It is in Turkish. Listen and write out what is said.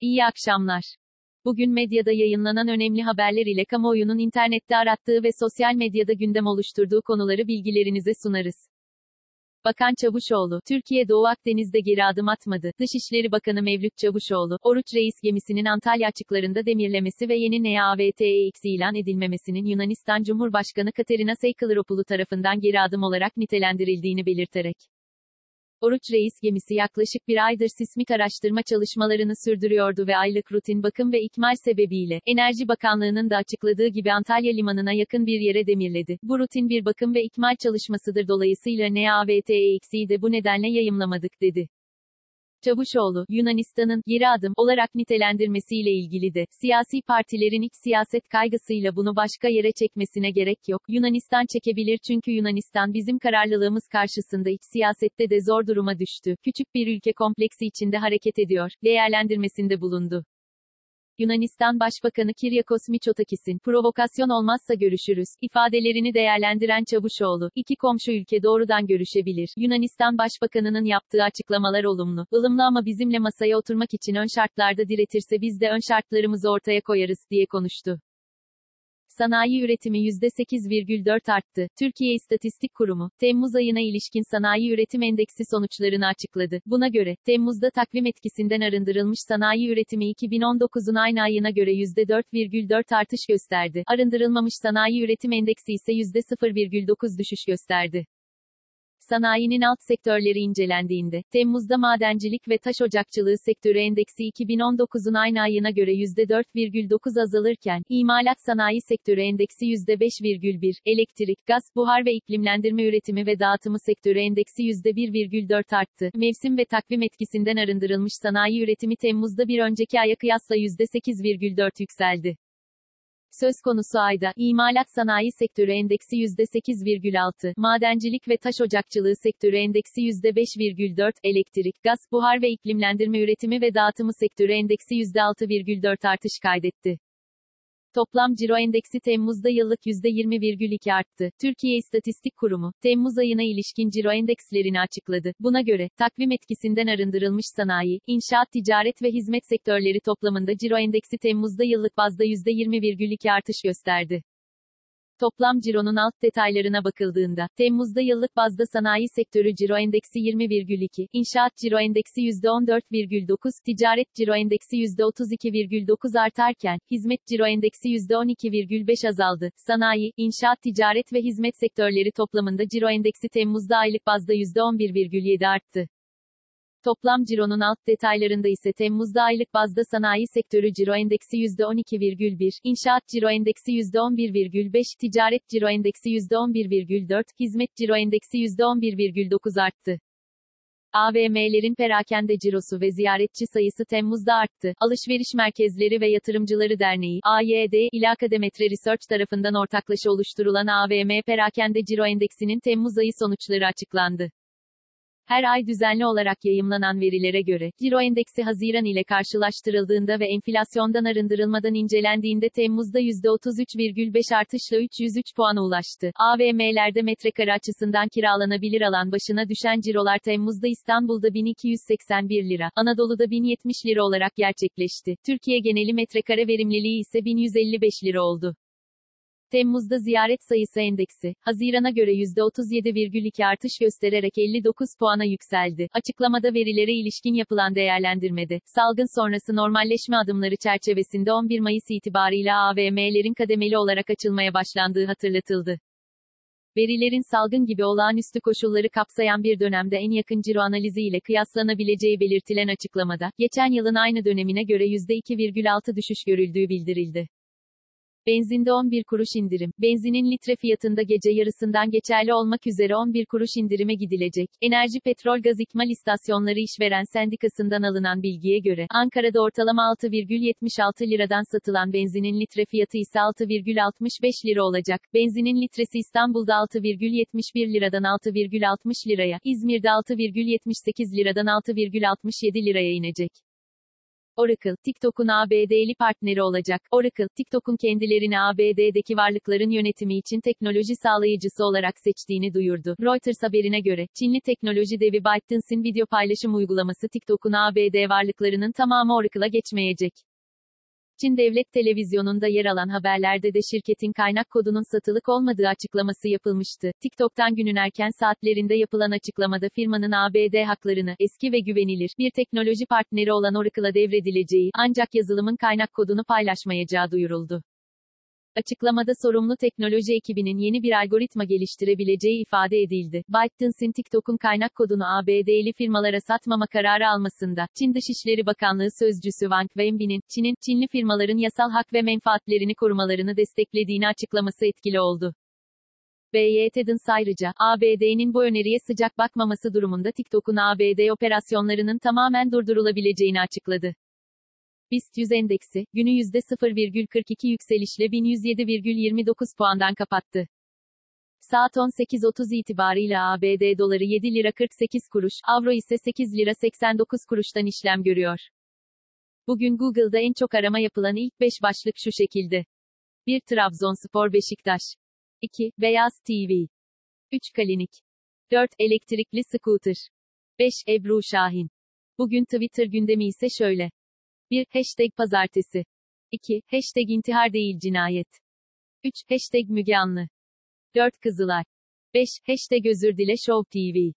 İyi akşamlar. Bugün medyada yayınlanan önemli haberler ile kamuoyunun internette arattığı ve sosyal medyada gündem oluşturduğu konuları bilgilerinize sunarız. Bakan Çavuşoğlu, Türkiye Doğu Akdeniz'de geri adım atmadı. Dışişleri Bakanı Mevlüt Çavuşoğlu, Oruç Reis gemisinin Antalya açıklarında demirlemesi ve yeni NAVTEX ilan edilmemesinin Yunanistan Cumhurbaşkanı Katerina Seykalıropoulou tarafından geri adım olarak nitelendirildiğini belirterek, Oruç Reis gemisi yaklaşık bir aydır sismik araştırma çalışmalarını sürdürüyordu ve aylık rutin bakım ve ikmal sebebiyle, Enerji Bakanlığı'nın da açıkladığı gibi Antalya Limanı'na yakın bir yere demirledi. Bu rutin bir bakım ve ikmal çalışmasıdır dolayısıyla NAVTEX'i de bu nedenle yayımlamadık dedi. Çavuşoğlu, Yunanistan'ın geri adım olarak nitelendirmesiyle ilgili siyasi partilerin iç siyaset kaygısıyla bunu başka yere çekmesine gerek yok. Yunanistan çekebilir çünkü Yunanistan bizim kararlılığımız karşısında iç siyasette de zor duruma düştü. Küçük bir ülke kompleksi içinde hareket ediyor. Değerlendirmesinde bulundu. Yunanistan Başbakanı Kiryakos Mitsotakis'in provokasyon olmazsa görüşürüz ifadelerini değerlendiren Çavuşoğlu, iki komşu ülke doğrudan görüşebilir. Yunanistan Başbakanı'nın yaptığı açıklamalar olumlu, ılımlı ama bizimle masaya oturmak için ön şartlarda diretirse biz de ön şartlarımızı ortaya koyarız diye konuştu. Sanayi üretimi %8,4 arttı. Türkiye İstatistik Kurumu, Temmuz ayına ilişkin sanayi üretim endeksi sonuçlarını açıkladı. Buna göre, Temmuz'da takvim etkisinden arındırılmış sanayi üretimi 2019'un aynı ayına göre %4,4 artış gösterdi. Arındırılmamış sanayi üretim endeksi ise %0,9 düşüş gösterdi. Sanayinin alt sektörleri incelendiğinde, Temmuz'da madencilik ve taş ocakçılığı sektörü endeksi 2019'un aynı ayına göre %4,9 azalırken, imalat sanayi sektörü endeksi %5,1, elektrik, gaz, buhar ve iklimlendirme üretimi ve dağıtımı sektörü endeksi %1,4 arttı. Mevsim ve takvim etkisinden arındırılmış sanayi üretimi Temmuz'da bir önceki aya kıyasla %8,4 yükseldi. Söz konusu ayda, imalat sanayi sektörü endeksi %8,6, madencilik ve taş ocakçılığı sektörü endeksi %5,4, elektrik, gaz, buhar ve iklimlendirme üretimi ve dağıtımı sektörü endeksi %6,4 artış kaydetti. Toplam ciro endeksi Temmuz'da yıllık %20,2 arttı. Türkiye İstatistik Kurumu, Temmuz ayına ilişkin ciro endekslerini açıkladı. Buna göre, takvim etkisinden arındırılmış sanayi, inşaat, ticaret ve hizmet sektörleri toplamında ciro endeksi Temmuz'da yıllık bazda %20,2 artış gösterdi. Toplam cironun alt detaylarına bakıldığında, Temmuz'da yıllık bazda sanayi sektörü ciro endeksi 20,2, inşaat ciro endeksi %14,9, ticaret ciro endeksi %32,9 artarken, hizmet ciro endeksi %12,5 azaldı. Sanayi, inşaat, ticaret ve hizmet sektörleri toplamında ciro endeksi Temmuz'da aylık bazda %11,7 arttı. Toplam cironun alt detaylarında ise Temmuz'da aylık bazda sanayi sektörü ciro endeksi %12,1, inşaat ciro endeksi %11,5, ticaret ciro endeksi %11,4, hizmet ciro endeksi %11,9 arttı. AVM'lerin perakende cirosu ve ziyaretçi sayısı Temmuz'da arttı. Alışveriş Merkezleri ve Yatırımcıları Derneği, AYD, ile Akademetre Research tarafından ortaklaşa oluşturulan AVM perakende ciro endeksinin Temmuz ayı sonuçları açıklandı. Her ay düzenli olarak yayımlanan verilere göre, Ciro endeksi Haziran ile karşılaştırıldığında ve enflasyondan arındırılmadan incelendiğinde Temmuz'da %33,5 artışla 303 puana ulaştı. AVM'lerde metrekare açısından kiralanabilir alan başına düşen cirolar Temmuz'da İstanbul'da 1281 lira, Anadolu'da 1070 lira olarak gerçekleşti. Türkiye geneli metrekare verimliliği ise 1155 lira oldu. Temmuz'da ziyaret sayısı endeksi, Haziran'a göre %37,2 artış göstererek 59 puana yükseldi. Açıklamada verilere ilişkin yapılan değerlendirmede, salgın sonrası normalleşme adımları çerçevesinde 11 Mayıs itibarıyla AVM'lerin kademeli olarak açılmaya başlandığı hatırlatıldı. Verilerin salgın gibi olağanüstü koşulları kapsayan bir dönemde en yakın ciro analizi ile kıyaslanabileceği belirtilen açıklamada, geçen yılın aynı dönemine göre %2,6 düşüş görüldüğü bildirildi. Benzinde 11 kuruş indirim. Benzinin litre fiyatında gece yarısından geçerli olmak üzere 11 kuruş indirime gidilecek. Enerji Petrol Gaz İkmal İstasyonları İşveren Sendikası'ndan alınan bilgiye göre, Ankara'da ortalama 6,76 liradan satılan benzinin litre fiyatı ise 6,65 lira olacak. Benzinin litresi İstanbul'da 6,71 liradan 6,60 liraya, İzmir'de 6,78 liradan 6,67 liraya inecek. Oracle, TikTok'un ABD'li partneri olacak. Oracle, TikTok'un kendilerini ABD'deki varlıkların yönetimi için teknoloji sağlayıcısı olarak seçtiğini duyurdu. Reuters haberine göre, Çinli teknoloji devi ByteDance'in video paylaşım uygulaması TikTok'un ABD varlıklarının tamamı Oracle'a geçmeyecek. Çin Devlet Televizyonu'nda yer alan haberlerde de şirketin kaynak kodunun satılık olmadığı açıklaması yapılmıştı. TikTok'tan günün erken saatlerinde yapılan açıklamada firmanın ABD haklarını, eski ve güvenilir, bir teknoloji partneri olan Oracle'a devredileceği, ancak yazılımın kaynak kodunu paylaşmayacağı duyuruldu. Açıklamada sorumlu teknoloji ekibinin yeni bir algoritma geliştirebileceği ifade edildi. ByteDance'in TikTok'un kaynak kodunu ABD'li firmalara satmama kararı almasında, Çin Dışişleri Bakanlığı Sözcüsü Wang Wenbin'in, Çin'in, Çinli firmaların yasal hak ve menfaatlerini korumalarını desteklediğini açıklaması etkili oldu. BYT'dın ayrıca, ABD'nin bu öneriye sıcak bakmaması durumunda TikTok'un ABD operasyonlarının tamamen durdurulabileceğini açıkladı. BIST 100 endeksi, günü %0,42 yükselişle 1107,29 puandan kapattı. Saat 18.30 itibarıyla ABD doları 7 lira 48 kuruş, avro ise 8 lira 89 kuruştan işlem görüyor. Bugün Google'da en çok arama yapılan ilk 5 başlık şu şekilde. 1. Trabzonspor Beşiktaş. 2. Beyaz TV. 3. Kalinik. 4. Elektrikli scooter. 5. Ebru Şahin. Bugün Twitter gündemi ise şöyle. 1. Hashtag pazartesi. 2. Hashtag intihar değil cinayet. 3. Hashtag Müge Anlı. 4. Kızılay. 5. Hashtag özür dile Show TV.